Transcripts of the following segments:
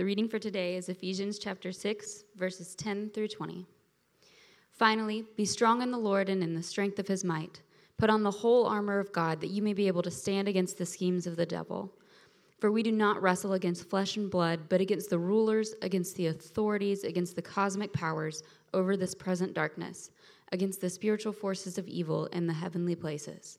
The reading for today is Ephesians chapter 6, verses 10 through 20. Finally, be strong in the Lord and in the strength of his might. Put on the whole armor of God that you may be able to stand against the schemes of the devil. For we do not wrestle against flesh and blood, but against the rulers, against the authorities, against the cosmic powers over this present darkness, against the spiritual forces of evil in the heavenly places.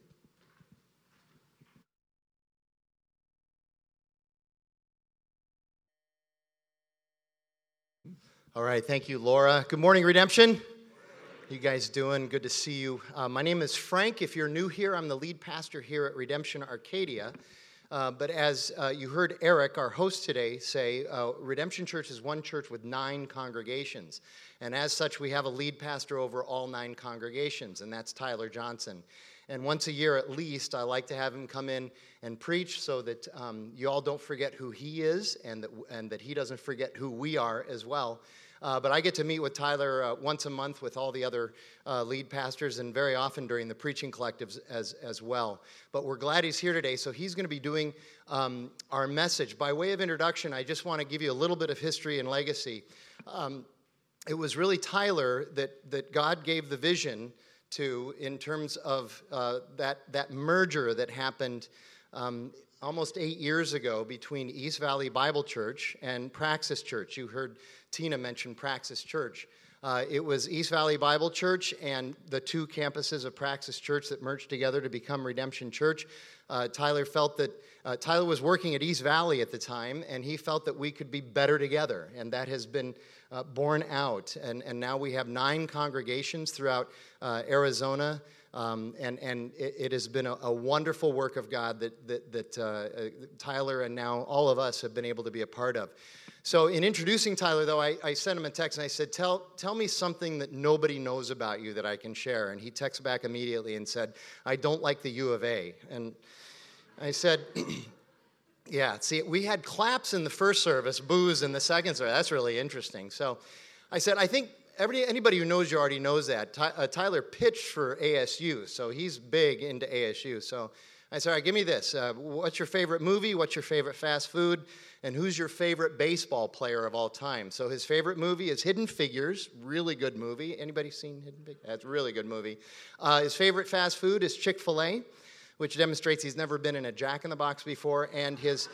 All right, thank you, Laura. Good morning, Redemption. You guys doing? Good to see you. Uh, my name is Frank. If you're new here, I'm the lead pastor here at Redemption Arcadia. Uh, but as uh, you heard Eric, our host today, say, uh, Redemption Church is one church with nine congregations. And as such, we have a lead pastor over all nine congregations, and that's Tyler Johnson. And once a year at least, I like to have him come in and preach so that um, you all don't forget who he is and that, and that he doesn't forget who we are as well. Uh, but I get to meet with Tyler uh, once a month with all the other uh, lead pastors and very often during the preaching collectives as, as well. But we're glad he's here today. So he's going to be doing um, our message. By way of introduction, I just want to give you a little bit of history and legacy. Um, it was really Tyler that, that God gave the vision to in terms of uh, that, that merger that happened um, almost eight years ago between East Valley Bible Church and Praxis Church. You heard Tina mention Praxis Church. Uh, it was East Valley Bible Church and the two campuses of Praxis Church that merged together to become Redemption Church. Uh, Tyler felt that uh, Tyler was working at East Valley at the time, and he felt that we could be better together, and that has been uh, borne out. And, and now we have nine congregations throughout uh, Arizona. Um, and and it, it, has been a, a, wonderful work of God that, that, that uh, Tyler and now all of us have been able to be a part of. So, in introducing Tyler, though, I, I, sent him a text and I said, tell, tell me something that nobody knows about you that I can share. And he texted back immediately and said, I don't like the U of A. And I said, Yeah, see, we had claps in the first service, boos in the second service. That's really interesting. So I said, I think every, anybody who knows you already knows that. Ty, uh, Tyler pitched for ASU, so he's big into ASU. So I said, All right, give me this. Uh, what's your favorite movie? What's your favorite fast food? and who's your favorite baseball player of all time? So his favorite movie is Hidden Figures, really good movie. Anybody seen Hidden Figures? That's a really good movie. Uh, his favorite fast food is Chick Fil A, which demonstrates he's never been in a Jack in the Box before, and his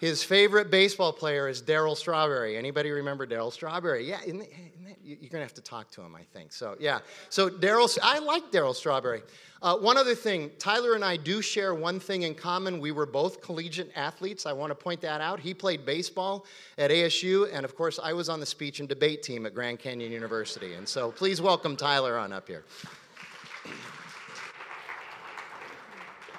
his favorite baseball player is Darryl Strawberry. Anybody remember Darryl Strawberry? Yeah, isn't that, isn't that, you're going to have to talk to him, I think. So, yeah. So, Darryl, I like Darryl Strawberry. Uh, one other thing Tyler and I do share one thing in common. We were both collegiate athletes. I want to point that out. He played baseball at ASU, and of course, I was on the speech and debate team at Grand Canyon University. And so, please welcome Tyler on up here.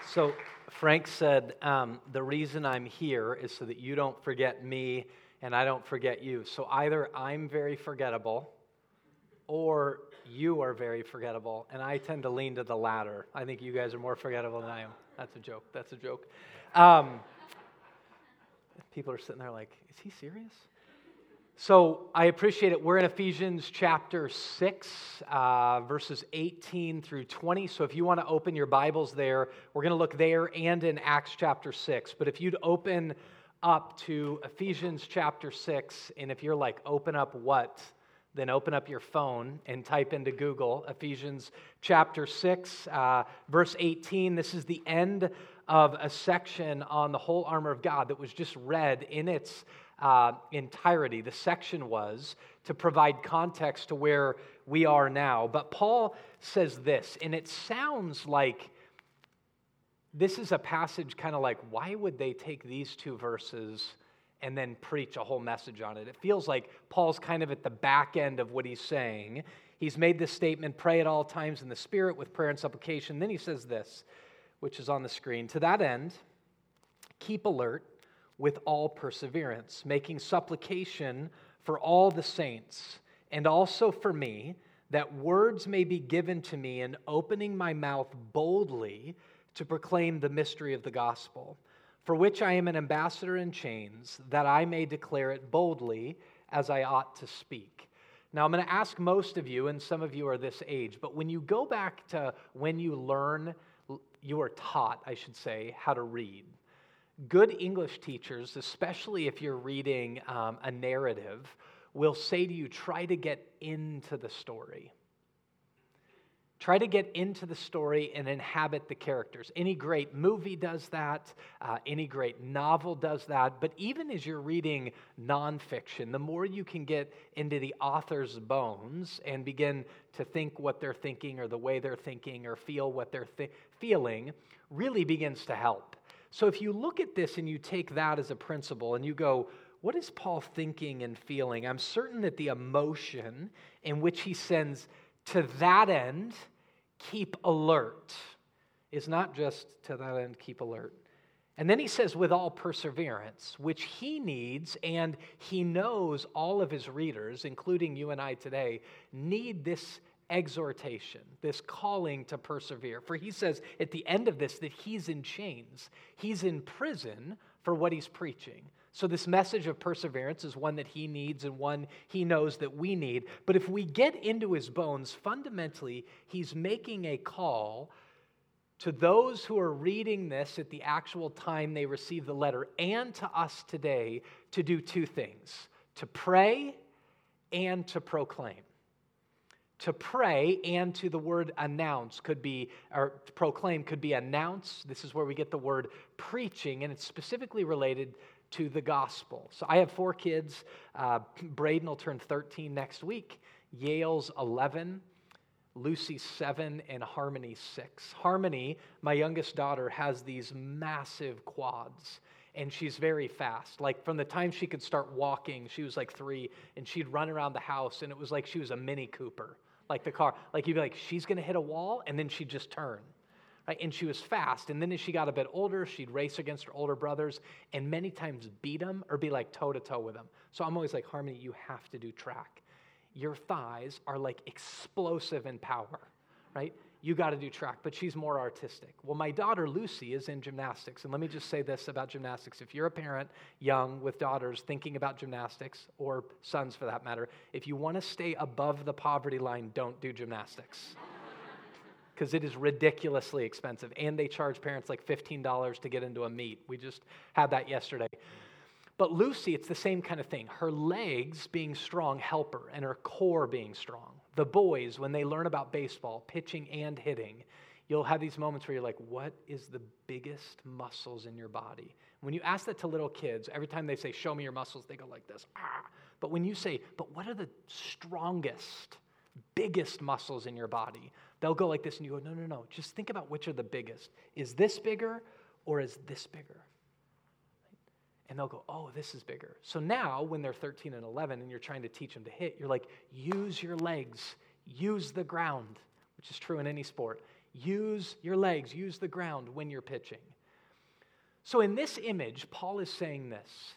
So, Frank said, um, The reason I'm here is so that you don't forget me and I don't forget you. So either I'm very forgettable or you are very forgettable. And I tend to lean to the latter. I think you guys are more forgettable than I am. That's a joke. That's a joke. Um, people are sitting there like, Is he serious? So I appreciate it. We're in Ephesians chapter 6, uh, verses 18 through 20. So if you want to open your Bibles there, we're going to look there and in Acts chapter 6. But if you'd open up to Ephesians chapter 6, and if you're like, open up what? Then open up your phone and type into Google Ephesians chapter 6, uh, verse 18. This is the end of a section on the whole armor of God that was just read in its uh, entirety. The section was to provide context to where we are now. But Paul says this, and it sounds like this is a passage kind of like, why would they take these two verses and then preach a whole message on it? It feels like Paul's kind of at the back end of what he's saying. He's made this statement pray at all times in the Spirit with prayer and supplication. Then he says this, which is on the screen To that end, keep alert with all perseverance, making supplication for all the saints, and also for me, that words may be given to me in opening my mouth boldly to proclaim the mystery of the gospel, for which I am an ambassador in chains, that I may declare it boldly as I ought to speak. Now, I'm going to ask most of you, and some of you are this age, but when you go back to when you learn, you are taught, I should say, how to read. Good English teachers, especially if you're reading um, a narrative, will say to you, try to get into the story. Try to get into the story and inhabit the characters. Any great movie does that, uh, any great novel does that. But even as you're reading nonfiction, the more you can get into the author's bones and begin to think what they're thinking or the way they're thinking or feel what they're th- feeling, really begins to help. So if you look at this and you take that as a principle and you go, what is Paul thinking and feeling? I'm certain that the emotion in which he sends to that end, keep alert, is not just to that end, keep alert. And then he says, with all perseverance, which he needs, and he knows all of his readers, including you and I today, need this exhortation, this calling to persevere. For he says at the end of this that he's in chains, he's in prison for what he's preaching. So, this message of perseverance is one that he needs and one he knows that we need. But if we get into his bones, fundamentally, he's making a call to those who are reading this at the actual time they receive the letter and to us today to do two things to pray and to proclaim to pray and to the word announce could be, or proclaim could be announce. This is where we get the word preaching, and it's specifically related to the gospel. So I have four kids. Uh, Braden will turn 13 next week, Yale's 11. Lucy's seven and Harmony six. Harmony, my youngest daughter, has these massive quads and she's very fast. Like from the time she could start walking, she was like three, and she'd run around the house, and it was like she was a Mini Cooper like the car. Like you'd be like, she's going to hit a wall, and then she'd just turn. Right? And she was fast. And then as she got a bit older, she'd race against her older brothers and many times beat them or be like toe to toe with them. So I'm always like, Harmony, you have to do track. Your thighs are like explosive in power, right? You got to do track, but she's more artistic. Well, my daughter Lucy is in gymnastics. And let me just say this about gymnastics. If you're a parent young with daughters thinking about gymnastics, or sons for that matter, if you want to stay above the poverty line, don't do gymnastics. Because it is ridiculously expensive. And they charge parents like $15 to get into a meet. We just had that yesterday. But Lucy, it's the same kind of thing. Her legs being strong help her, and her core being strong. The boys, when they learn about baseball, pitching and hitting, you'll have these moments where you're like, what is the biggest muscles in your body? When you ask that to little kids, every time they say, show me your muscles, they go like this. Ah. But when you say, but what are the strongest, biggest muscles in your body? They'll go like this, and you go, no, no, no. Just think about which are the biggest. Is this bigger or is this bigger? And they'll go, oh, this is bigger. So now, when they're 13 and 11 and you're trying to teach them to hit, you're like, use your legs, use the ground, which is true in any sport. Use your legs, use the ground when you're pitching. So, in this image, Paul is saying this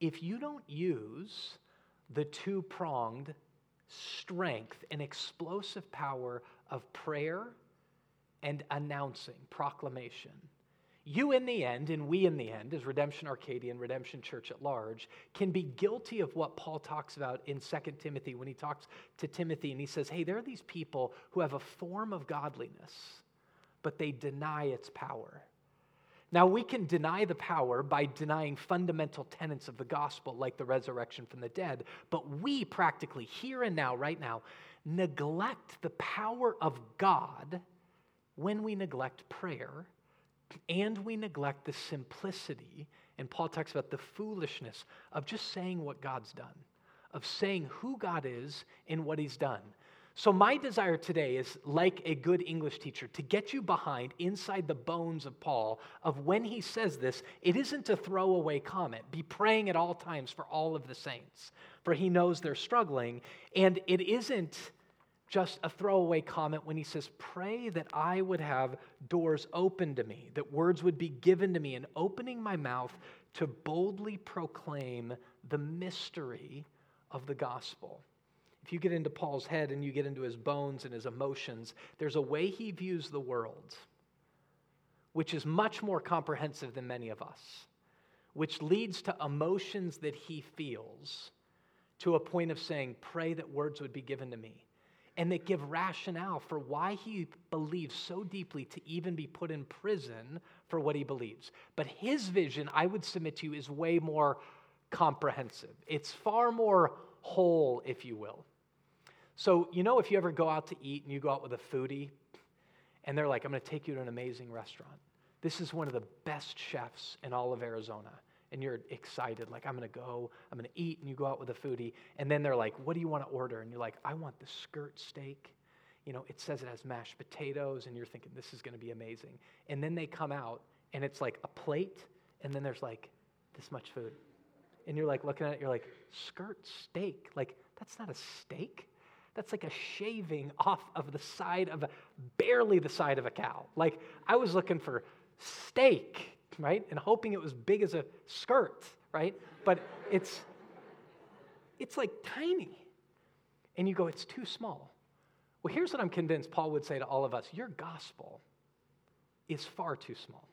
if you don't use the two pronged strength and explosive power of prayer and announcing, proclamation, you in the end, and we in the end, as Redemption Arcadia and Redemption Church at large, can be guilty of what Paul talks about in 2 Timothy when he talks to Timothy and he says, Hey, there are these people who have a form of godliness, but they deny its power. Now, we can deny the power by denying fundamental tenets of the gospel, like the resurrection from the dead, but we practically, here and now, right now, neglect the power of God when we neglect prayer and we neglect the simplicity And Paul talks about the foolishness of just saying what God's done, of saying who God is and what he's done. So, my desire today is like a good English teacher to get you behind inside the bones of Paul of when he says this, it isn't a throwaway comment. Be praying at all times for all of the saints, for he knows they're struggling. And it isn't just a throwaway comment when he says, Pray that I would have doors open to me, that words would be given to me, and opening my mouth to boldly proclaim the mystery of the gospel. If you get into Paul's head and you get into his bones and his emotions, there's a way he views the world, which is much more comprehensive than many of us, which leads to emotions that he feels to a point of saying, Pray that words would be given to me. And that give rationale for why he believes so deeply to even be put in prison for what he believes. But his vision, I would submit to you, is way more comprehensive. It's far more whole, if you will. So, you know, if you ever go out to eat and you go out with a foodie and they're like, I'm going to take you to an amazing restaurant. This is one of the best chefs in all of Arizona. And you're excited, like, I'm to go, I'm to eat, and you go out with a foodie. And then they're like, What do you want to order? And you're like, I want the skirt steak. You know, it says it has mashed potatoes, and you're thinking, This is to be amazing. And then they come out, and it's like a plate, and then there's like this much food. And you're like looking at it, you're like, Skirt steak? Like, that's not a steak. That's like a shaving off of the side of a, barely the side of a cow. Like I was looking for steak, right? And hoping it was big as a skirt, right? But it's, it's like tiny. And you go, it's too small. Well, here's what I'm convinced Paul would say to all of us your gospel is far too small.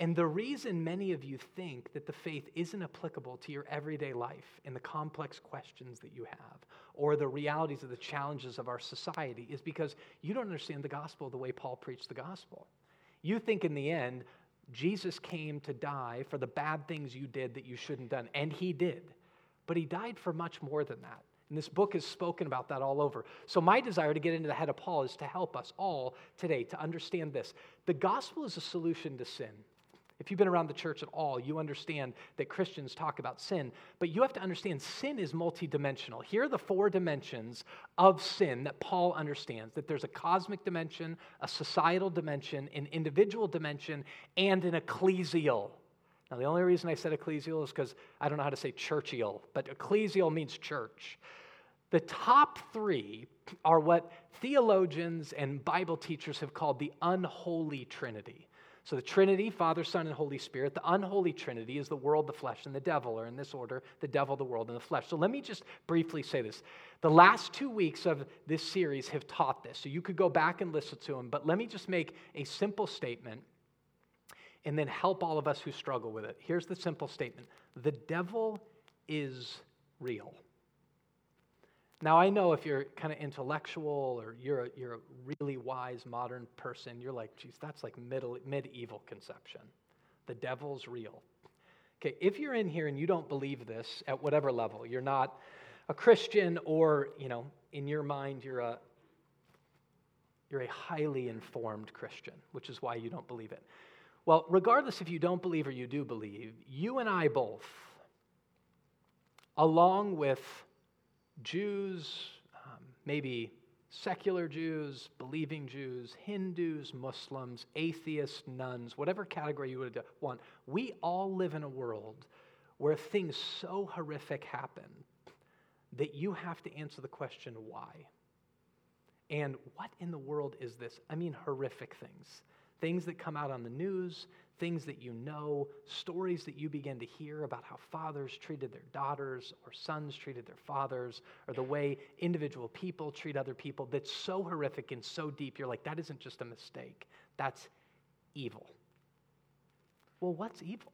And the reason many of you think that the faith isn't applicable to your everyday life and the complex questions that you have, or the realities of the challenges of our society, is because you don't understand the gospel the way Paul preached the gospel. You think in the end, Jesus came to die for the bad things you did that you shouldn't done, and he did. But he died for much more than that. And this book is spoken about that all over. So, my desire to get into the head of Paul is to help us all today to understand this. The gospel is a solution to sin. If you've been around the church at all, you understand that Christians talk about sin, but you have to understand sin is multidimensional. Here are the four dimensions of sin that Paul understands that there's a cosmic dimension, a societal dimension, an individual dimension, and an ecclesial. Now, the only reason I said ecclesial is because I don't know how to say churchial, but ecclesial means church. The top three are what theologians and Bible teachers have called the unholy trinity. So the Trinity, Father, Son, and Holy Spirit, the unholy Trinity is the world, the flesh, and the devil, or in this order, the devil, the world, and the flesh. So let me just briefly say this. The last two weeks of this series have taught this. So you could go back and listen to them, but let me just make a simple statement and then help all of us who struggle with it. Here's the simple statement The devil is real. Now, I know if you're kind of intellectual or you're a, you're a really wise modern person, you're like, geez, that's like middle, medieval conception. The devil's real. Okay, if you're in here and you don't believe this at whatever level, you're not a Christian or, you know, in your mind, you're a, you're a highly informed Christian, which is why you don't believe it. Well, regardless if you don't believe or you do believe, you and I both, along with Jews, um, maybe secular Jews, believing Jews, Hindus, Muslims, atheists, nuns, whatever category you would want, we all live in a world where things so horrific happen that you have to answer the question why. And what in the world is this? I mean, horrific things. Things that come out on the news, things that you know, stories that you begin to hear about how fathers treated their daughters or sons treated their fathers, or the way individual people treat other people that's so horrific and so deep, you're like, that isn't just a mistake, that's evil. Well, what's evil?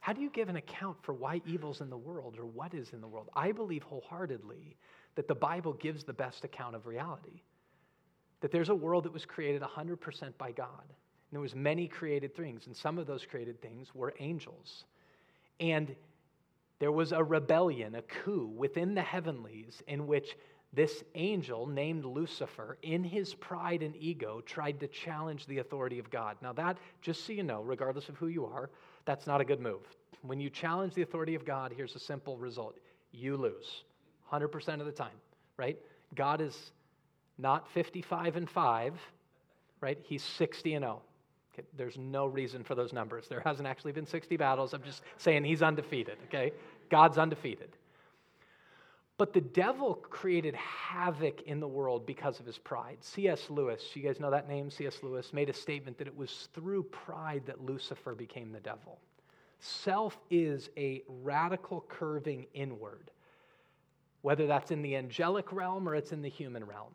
How do you give an account for why evil's in the world or what is in the world? I believe wholeheartedly that the Bible gives the best account of reality. That there's a world that was created 100% by God And there was many created things, and some of those created things were angels. And there was a rebellion, a coup within the heavenlies in which this angel named Lucifer, in his pride and ego, tried to challenge the authority of God. Now, that, just so you know, regardless of who you are, That's not a good move. When you challenge the authority of God, here's a simple result you lose 100% of the time, right? God is not 55 and 5, right? He's 60 and 0. Okay, there's no reason for those numbers. There hasn't actually been 60 battles. I'm just saying he's undefeated, okay? God's undefeated. But the devil created havoc in the world because of his pride. C.S. Lewis, you guys know that name? C.S. Lewis made a statement that it was through pride that Lucifer became the devil. Self is a radical curving inward, whether that's in the angelic realm or it's in the human realm.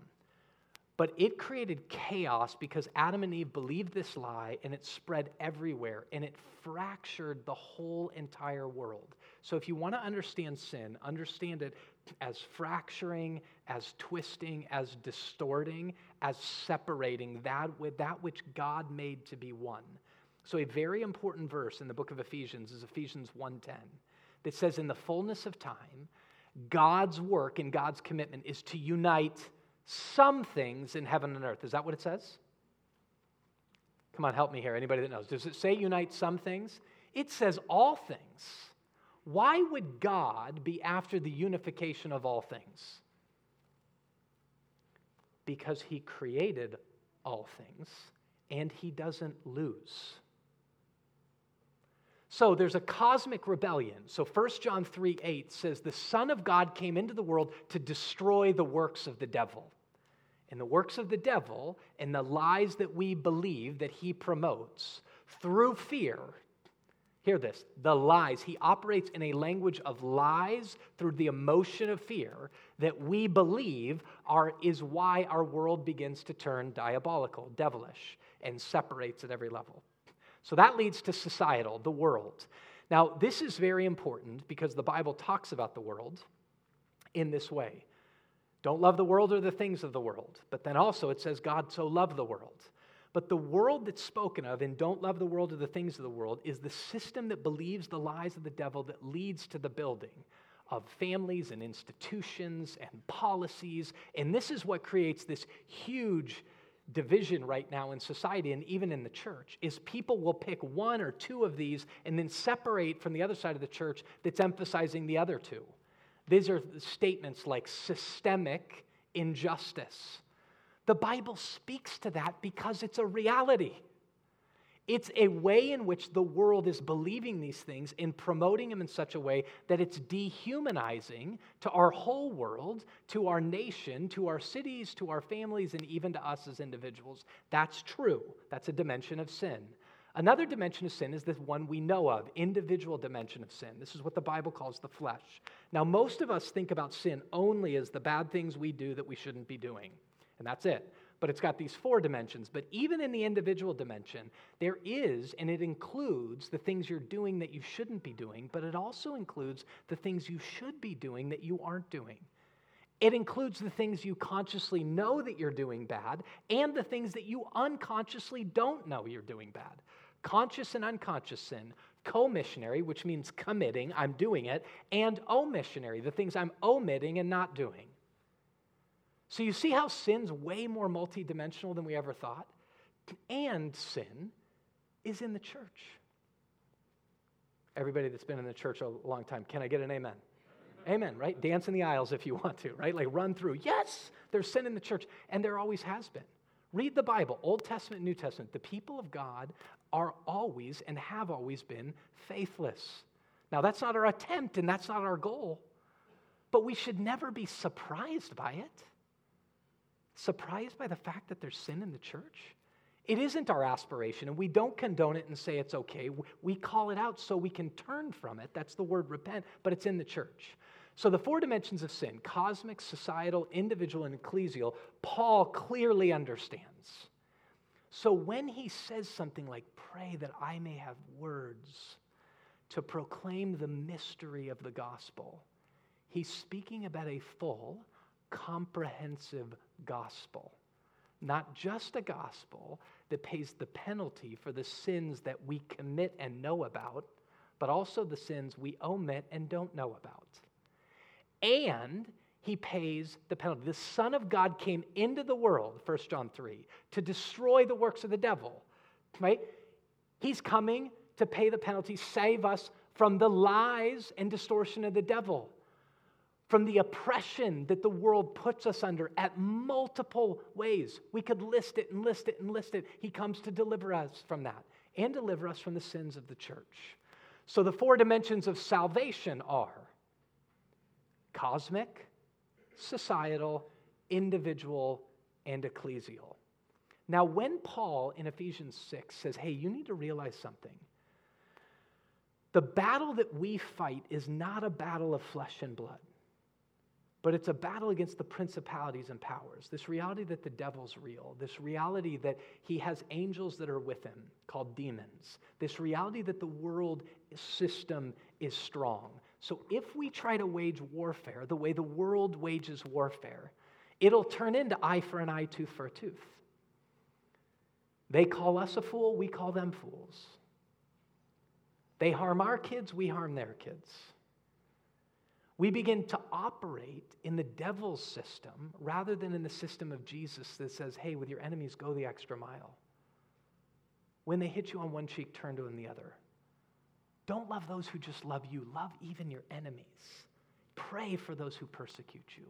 But it created chaos because Adam and Eve believed this lie and it spread everywhere and it fractured the whole entire world. So if you want to understand sin, understand it as fracturing, as twisting, as distorting, as separating that with that which God made to be one. So a very important verse in the book of Ephesians is Ephesians 1:10 that says in the fullness of time God's work and God's commitment is to unite some things in heaven and earth. Is that what it says? Come on, help me here. Anybody that knows. Does it say unite some things? It says all things. Why would God be after the unification of all things? Because he created all things and he doesn't lose. So there's a cosmic rebellion. So 1 John 3 8 says, The Son of God came into the world to destroy the works of the devil. And the works of the devil and the lies that we believe that he promotes through fear. Hear this the lies. He operates in a language of lies through the emotion of fear that we believe are, is why our world begins to turn diabolical, devilish, and separates at every level. So that leads to societal, the world. Now, this is very important because the Bible talks about the world in this way. Don't love the world or the things of the world. But then also it says, God so loved the world. But the world that's spoken of in Don't Love the World or the Things of the World is the system that believes the lies of the devil that leads to the building of families and institutions and policies. And this is what creates this huge division right now in society and even in the church is people will pick one or two of these and then separate from the other side of the church that's emphasizing the other two these are statements like systemic injustice the bible speaks to that because it's a reality it's a way in which the world is believing these things and promoting them in such a way that it's dehumanizing to our whole world, to our nation, to our cities, to our families, and even to us as individuals. That's true. That's a dimension of sin. Another dimension of sin is the one we know of, individual dimension of sin. This is what the Bible calls the flesh. Now, most of us think about sin only as the bad things we do that we shouldn't be doing, and that's it but it's got these four dimensions. But even in the individual dimension, there is, and it includes the things you're doing that you shouldn't be doing, but it also includes the things you should be doing that you aren't doing. It includes the things you consciously know that you're doing bad and the things that you unconsciously don't know you're doing bad. Conscious and unconscious sin, co missionary, which means committing, I'm doing it, and omissionary, the things I'm omitting and not doing. So you see how sin's way more multidimensional than we ever thought? And sin is in the church. Everybody that's been in the church a long time, can I get an amen? Amen, right? Dance in the aisles if you want to, right? Like run through. Yes, there's sin in the church, and there always has been. Read the Bible, Old Testament, New Testament. The people of God are always and have always been faithless. Now, that's not our attempt and that's not our goal, but we should never be surprised by it surprised by the fact that there's sin in the church? It isn't our aspiration, and we don't condone it and say it's okay. We call it out so we can turn from it. That's the word repent, but it's in the church. So, the four dimensions of sin cosmic, societal, individual, and ecclesial Paul clearly understands. So, when he says something like, Pray that I may have words to proclaim the mystery of the gospel, he's speaking about a full, comprehensive gospel. Not just a gospel that pays the penalty for the sins that we commit and know about, but also the sins we omit and don't know about. And he pays the penalty. The Son of God came into the world, 1 John 3, to destroy the works of the devil, right? He's coming to pay the penalty, save us from the lies and distortion of the devil, from the oppression that the world puts us under at multiple ways. We could list it and list it and list it. He comes to deliver us from that and deliver us from the sins of the church. So the four dimensions of salvation are cosmic, societal, individual, and ecclesial. Now, when Paul in Ephesians 6 says, hey, you need to realize something, the battle that we fight is not a battle of flesh and blood, but it's a battle against the principalities and powers. This reality that the devil's real, this reality that he has angels that are with him called demons, this reality that the world system is strong. So if we try to wage warfare the way the world wages warfare, it'll turn into eye for an eye, tooth for a tooth. They call us a fool, we call them fools. They harm our kids, we harm their kids. We begin to operate in the devil's system rather than in the system of Jesus that says, hey, with your enemies, go the extra mile. When they hit you on one cheek, turn to them the other. Don't love those who just love you, love even your enemies. Pray for those who persecute you.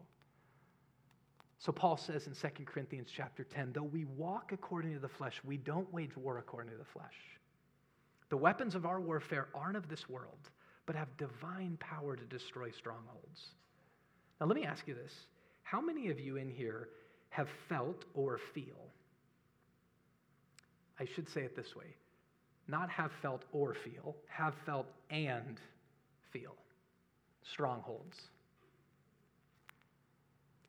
So Paul says in 2 Corinthians chapter 10, though we walk according to the flesh, we don't wage war according to the flesh. The weapons of our warfare aren't of this world, but have divine power to destroy strongholds. Now let me ask you this. How many of you in here have felt or feel? I should say it this way. Not have felt or feel, have felt and feel. Strongholds.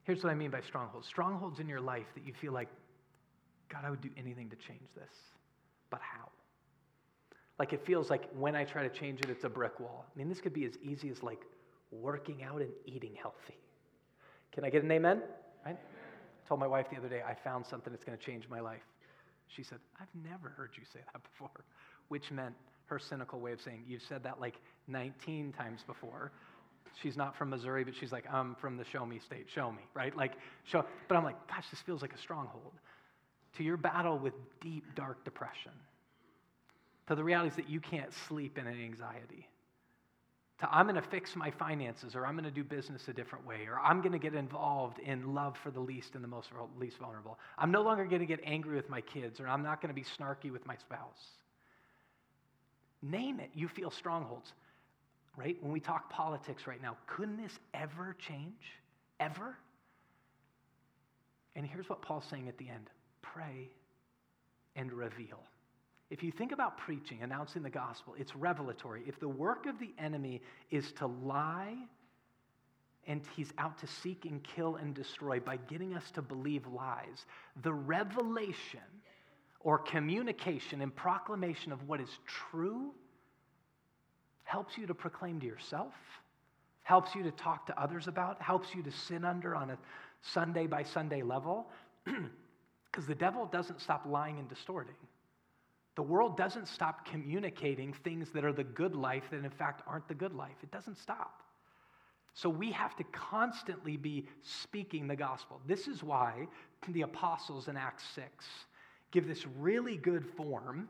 Here's what I mean by strongholds strongholds in your life that you feel like, God, I would do anything to change this. But how? Like it feels like when I try to change it, it's a brick wall. I mean, this could be as easy as like working out and eating healthy. Can I get an amen? Right? I told my wife the other day, I found something that's going to change my life. She said, I've never heard you say that before, which meant her cynical way of saying, You've said that like 19 times before. She's not from Missouri, but she's like, I'm from the show me state, show me, right? Like, show. But I'm like, gosh, this feels like a stronghold. To your battle with deep, dark depression, to the realities that you can't sleep in an anxiety, to I'm going to fix my finances, or I'm going to do business a different way, or I'm going to get involved in love for the least and the most least vulnerable. I'm no longer going to get angry with my kids, or I'm not going to be snarky with my spouse. Name it. You feel strongholds right? When we talk politics right now, couldn't this ever change? Ever? And here's what Paul's saying at the end pray and reveal. If you think about preaching, announcing the gospel, it's revelatory. If the work of the enemy is to lie and he's out to seek and kill and destroy by getting us to believe lies, the revelation or communication and proclamation of what is true helps you to proclaim to yourself, helps you to talk to others about, helps you to sin under on a Sunday by Sunday level. Because the devil doesn't stop lying and distorting. The world doesn't stop communicating things that are the good life that, in fact, aren't the good life. It doesn't stop. So we have to constantly be speaking the gospel. This is why the apostles in Acts 6 give this really good form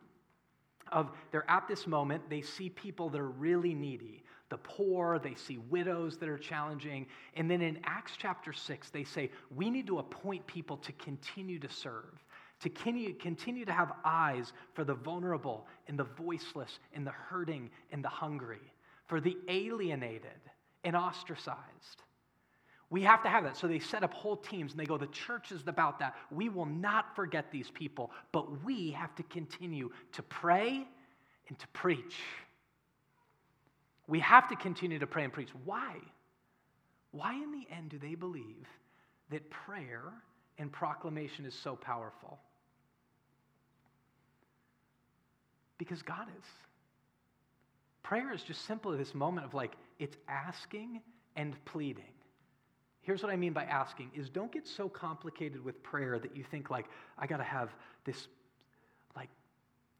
of they're at this moment, they see people that are really needy, the poor, they see widows that are challenging. And then in Acts chapter 6, they say, we need to appoint people to continue to serve, to continue to have eyes for the vulnerable and the voiceless and the hurting and the hungry, for the alienated and ostracized. We have to have that. So they set up whole teams and they go, the church is about that. We will not forget these people, but we have to continue to pray and to preach. We have to continue to pray and preach. Why? Why, in the end, do they believe that prayer and proclamation is so powerful? Because God is. Prayer is just simply this moment of like, it's asking and pleading. Here's what I mean by asking is don't get so complicated with prayer that you think like I got to have this like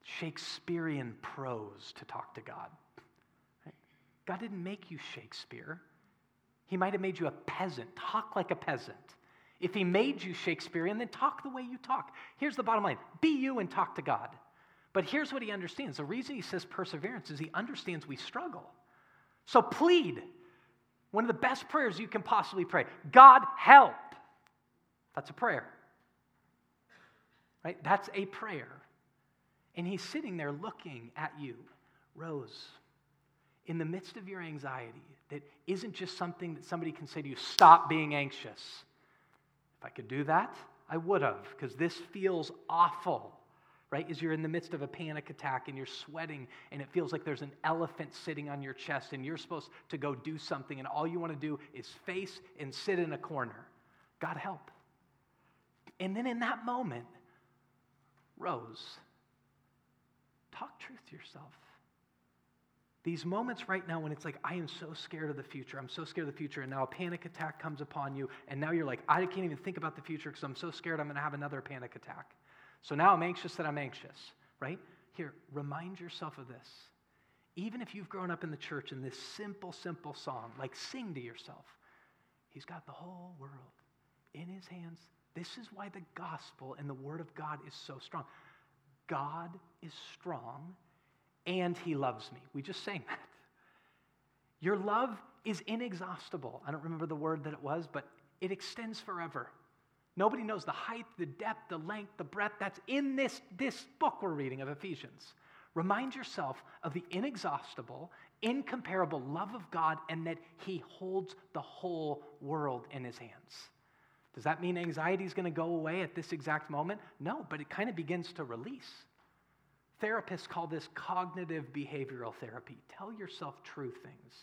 Shakespearean prose to talk to God. God didn't make you Shakespeare. He might have made you a peasant. Talk like a peasant. If he made you Shakespearean, then talk the way you talk. Here's the bottom line be you and talk to God. But here's what he understands the reason he says perseverance is he understands we struggle. So plead. One of the best prayers you can possibly pray God, help. That's a prayer. Right? That's a prayer. And he's sitting there looking at you, Rose, in the midst of your anxiety that isn't just something that somebody can say to you, stop being anxious. If I could do that, I would have, because this feels awful right? Is you're in the midst of a panic attack and you're sweating and it feels like there's an elephant sitting on your chest and you're supposed to go do something and all you want to do is face and sit in a corner. God help. And then in that moment, Rose, talk truth to yourself. These moments right now when it's like, I am so scared of the future, I'm so scared of the future, and now a panic attack comes upon you, and now you're like, I can't even think about the future because I'm so scared I'm going to have another panic attack. So now I'm anxious that I'm anxious, right? Here, remind yourself of this. Even if you've grown up in the church in this simple, simple song, like sing to yourself, He's got the whole world in His hands. This is why the gospel and the word of God is so strong. God is strong and He loves me. We just sang that. Your love is inexhaustible. I don't remember the word that it was, but it extends forever. Nobody knows the height, the depth, the length, the breadth that's in this, this book we're reading of Ephesians. Remind yourself of the inexhaustible, incomparable love of God and that He holds the whole world in His hands. Does that mean anxiety is going to go away at this exact moment? No, but it kind of begins to release. Therapists call this cognitive behavioral therapy. Tell yourself true things.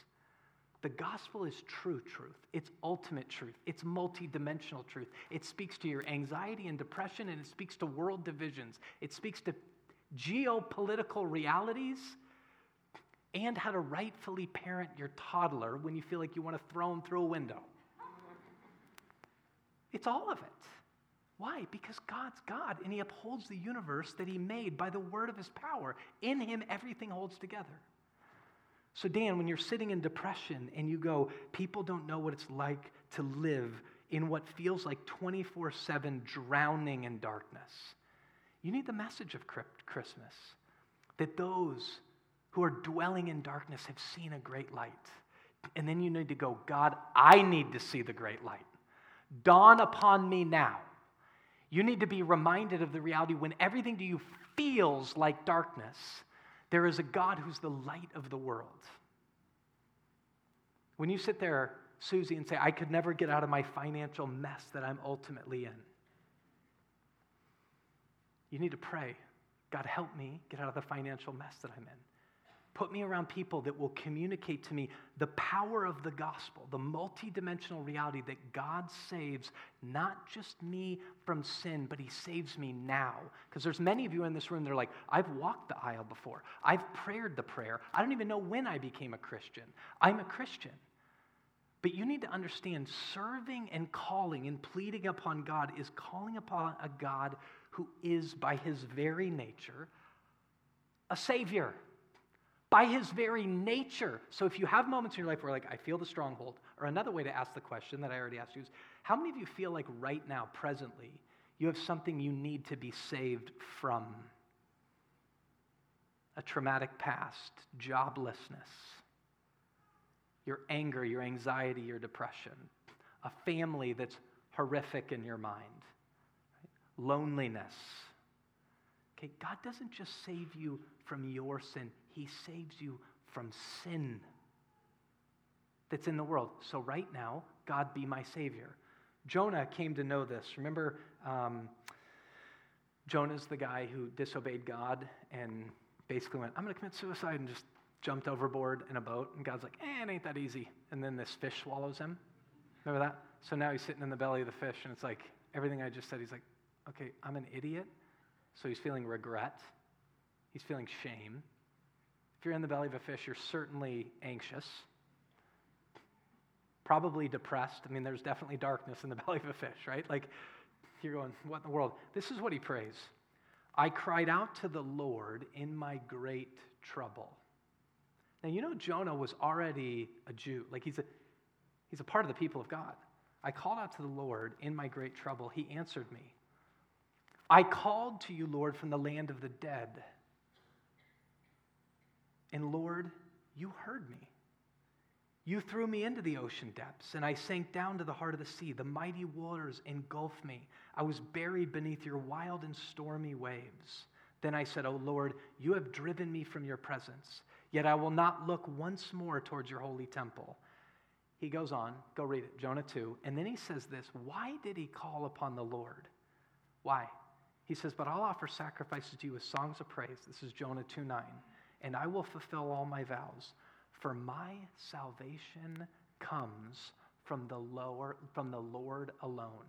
The gospel is true truth. It's ultimate truth. It's multidimensional truth. It speaks to your anxiety and depression, and it speaks to world divisions. It speaks to geopolitical realities and how to rightfully parent your toddler when you feel like you want to throw him through a window. It's all of it. Why? Because God's God and He upholds the universe that He made by the word of His power. In Him, everything holds together. So, Dan, when you're sitting in depression and you go, people don't know what it's like to live in what feels like 24 7 drowning in darkness, you need the message of Christmas that those who are dwelling in darkness have seen a great light. And then you need to go, God, I need to see the great light. Dawn upon me now. You need to be reminded of the reality when everything to you feels like darkness there is a God who's the light of the world. When you sit there, Susie, and say, I could never get out of my financial mess that I'm ultimately in, you need to pray God, help me get out of the financial mess that I'm in. Put me around people that will communicate to me the power of the gospel, the multidimensional reality that God saves not just me from sin, but He saves me now. Because there's many of you in this room that are like, I've walked the aisle before, I've prayed the prayer. I don't even know when I became a Christian. I'm a Christian. But you need to understand serving and calling and pleading upon God is calling upon a God who is, by his very nature, a Savior by his very nature. So if you have moments in your life where, like, I feel the stronghold, or another way to ask the question that I already asked you is, how many of you feel like right now, presently, you have something you need to be saved from? A traumatic past, joblessness, your anger, your anxiety, your depression, a family that's horrific in your mind, loneliness. Okay, God doesn't just save you from your sin, he saves you from sin that's in the world. So, right now, God be my Savior. Jonah came to know this. Remember, um, Jonah's the guy who disobeyed God and basically went, I'm going to commit suicide, and just jumped overboard in a boat. And God's like, eh, it ain't that easy. And then this fish swallows him. Remember that? So now he's sitting in the belly of the fish, and it's like everything I just said. He's like, okay, I'm an idiot. So he's feeling regret, he's feeling shame. If you're in the belly of a fish, you're certainly anxious, probably depressed. I mean, there's definitely darkness in the belly of a fish, right? Like, you're going, what in the world? This is what he prays I cried out to the Lord in my great trouble. Now, you know, Jonah was already a Jew. Like, he's a, he's a part of the people of God. I called out to the Lord in my great trouble. He answered me. I called to you, Lord, from the land of the dead. And Lord, you heard me. You threw me into the ocean depths, and I sank down to the heart of the sea. The mighty waters engulfed me. I was buried beneath your wild and stormy waves. Then I said, Oh Lord, you have driven me from your presence, yet I will not look once more towards your holy temple. He goes on, go read it, Jonah 2. And then he says this Why did he call upon the Lord? Why? He says, But I'll offer sacrifices to you with songs of praise. This is Jonah 2 9. And I will fulfill all my vows. For my salvation comes from the, lower, from the Lord alone.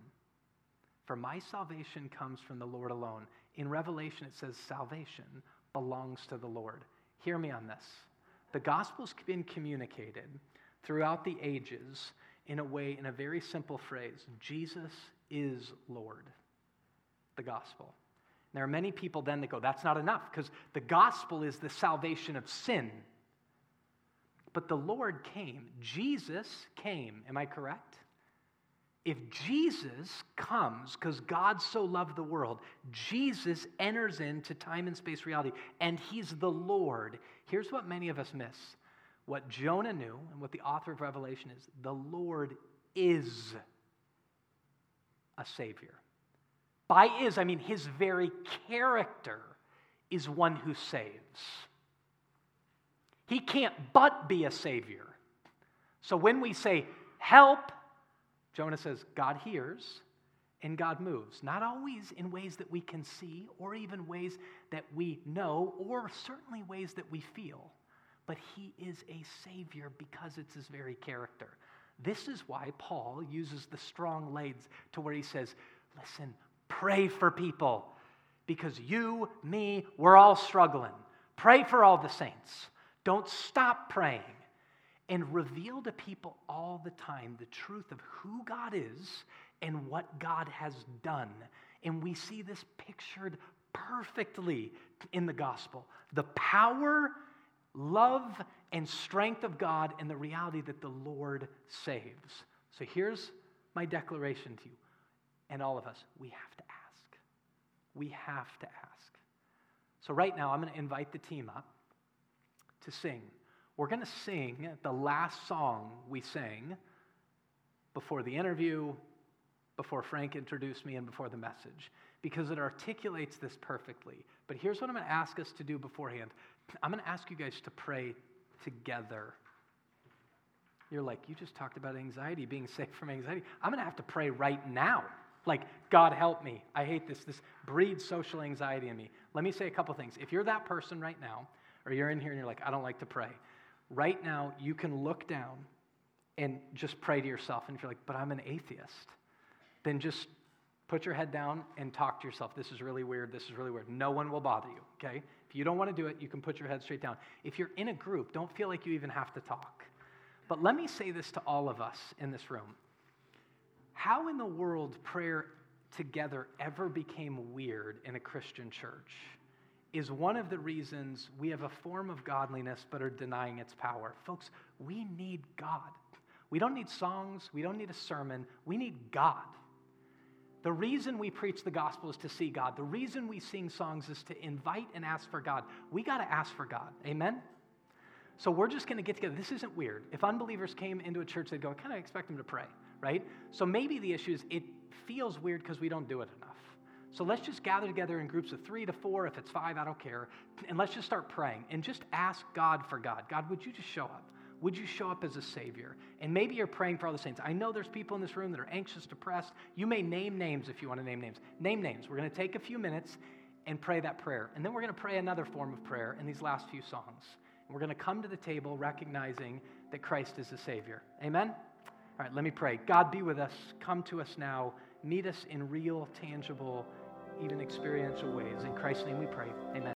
For my salvation comes from the Lord alone. In Revelation, it says salvation belongs to the Lord. Hear me on this. The gospel's been communicated throughout the ages in a way, in a very simple phrase Jesus is Lord. The gospel. There are many people then that go, that's not enough, because the gospel is the salvation of sin. But the Lord came. Jesus came. Am I correct? If Jesus comes because God so loved the world, Jesus enters into time and space reality and he's the Lord. Here's what many of us miss what Jonah knew and what the author of Revelation is the Lord is a Savior. By is, I mean his very character is one who saves. He can't but be a Savior. So when we say, help, Jonah says, God hears and God moves. Not always in ways that we can see or even ways that we know or certainly ways that we feel. But he is a Savior because it's his very character. This is why Paul uses the strong legs to where he says, Listen, pray for people because you, me, we're all struggling. Pray for all the saints. Don't stop praying and reveal to people all the time the truth of who God is and what God has done. And we see this pictured perfectly in the gospel the power, love, and strength of God, and the reality that the Lord saves. So here's my declaration to you and all of us we have to ask. We have to ask. So, right now, I'm going to invite the team up to sing. We're going to sing the last song we sang before the interview, before Frank introduced me, and before the message, because it articulates this perfectly. But here's what I'm going to ask us to do beforehand I'm going to ask you guys to pray together. You're like, you just talked about anxiety, being safe from anxiety. I'm going to have to pray right now. Like, God help me. I hate this. This breeds social anxiety in me. Let me say a couple things. If you're that person right now, or you're in here and you're like, I don't like to pray, right now you can look down and just pray to yourself. And if you're like, but I'm an atheist, then just put your head down and talk to yourself. This is really weird. This is really weird. No one will bother you, okay? If you don't want to do it, you can put your head straight down. If you're in a group, don't feel like you even have to talk. But let me say this to all of us in this room. How in the world prayer together ever became weird in a Christian church is one of the reasons we have a form of godliness but are denying its power. Folks, we need God. We don't need songs, we don't need a sermon, we need God. The reason we preach the gospel is to see God. The reason we sing songs is to invite and ask for God. We got to ask for God. Amen? So we're just going to get together. This isn't weird. If unbelievers came into a church, they'd go, I kind of expect them to pray, right? So maybe the issue is it feels weird because we don't do it enough. So let's just gather together in groups of three to four. If it's five, I don't care. And let's just start praying and just ask God for God. God, would you just show up? Would you show up as a Savior? And maybe you're praying for all the saints. I know there's people in this room that are anxious, depressed. You may name names if you want to name names. Name names. We're going to take a few minutes and pray that prayer. And then we're going to pray another form of prayer in these last few songs. And we're going to come to the table recognizing that Christ is the Savior. Amen? All right, let me pray. God, be with us. Come to us now. Meet us in real, tangible, even experiential ways. In Christ's name we pray. Amen.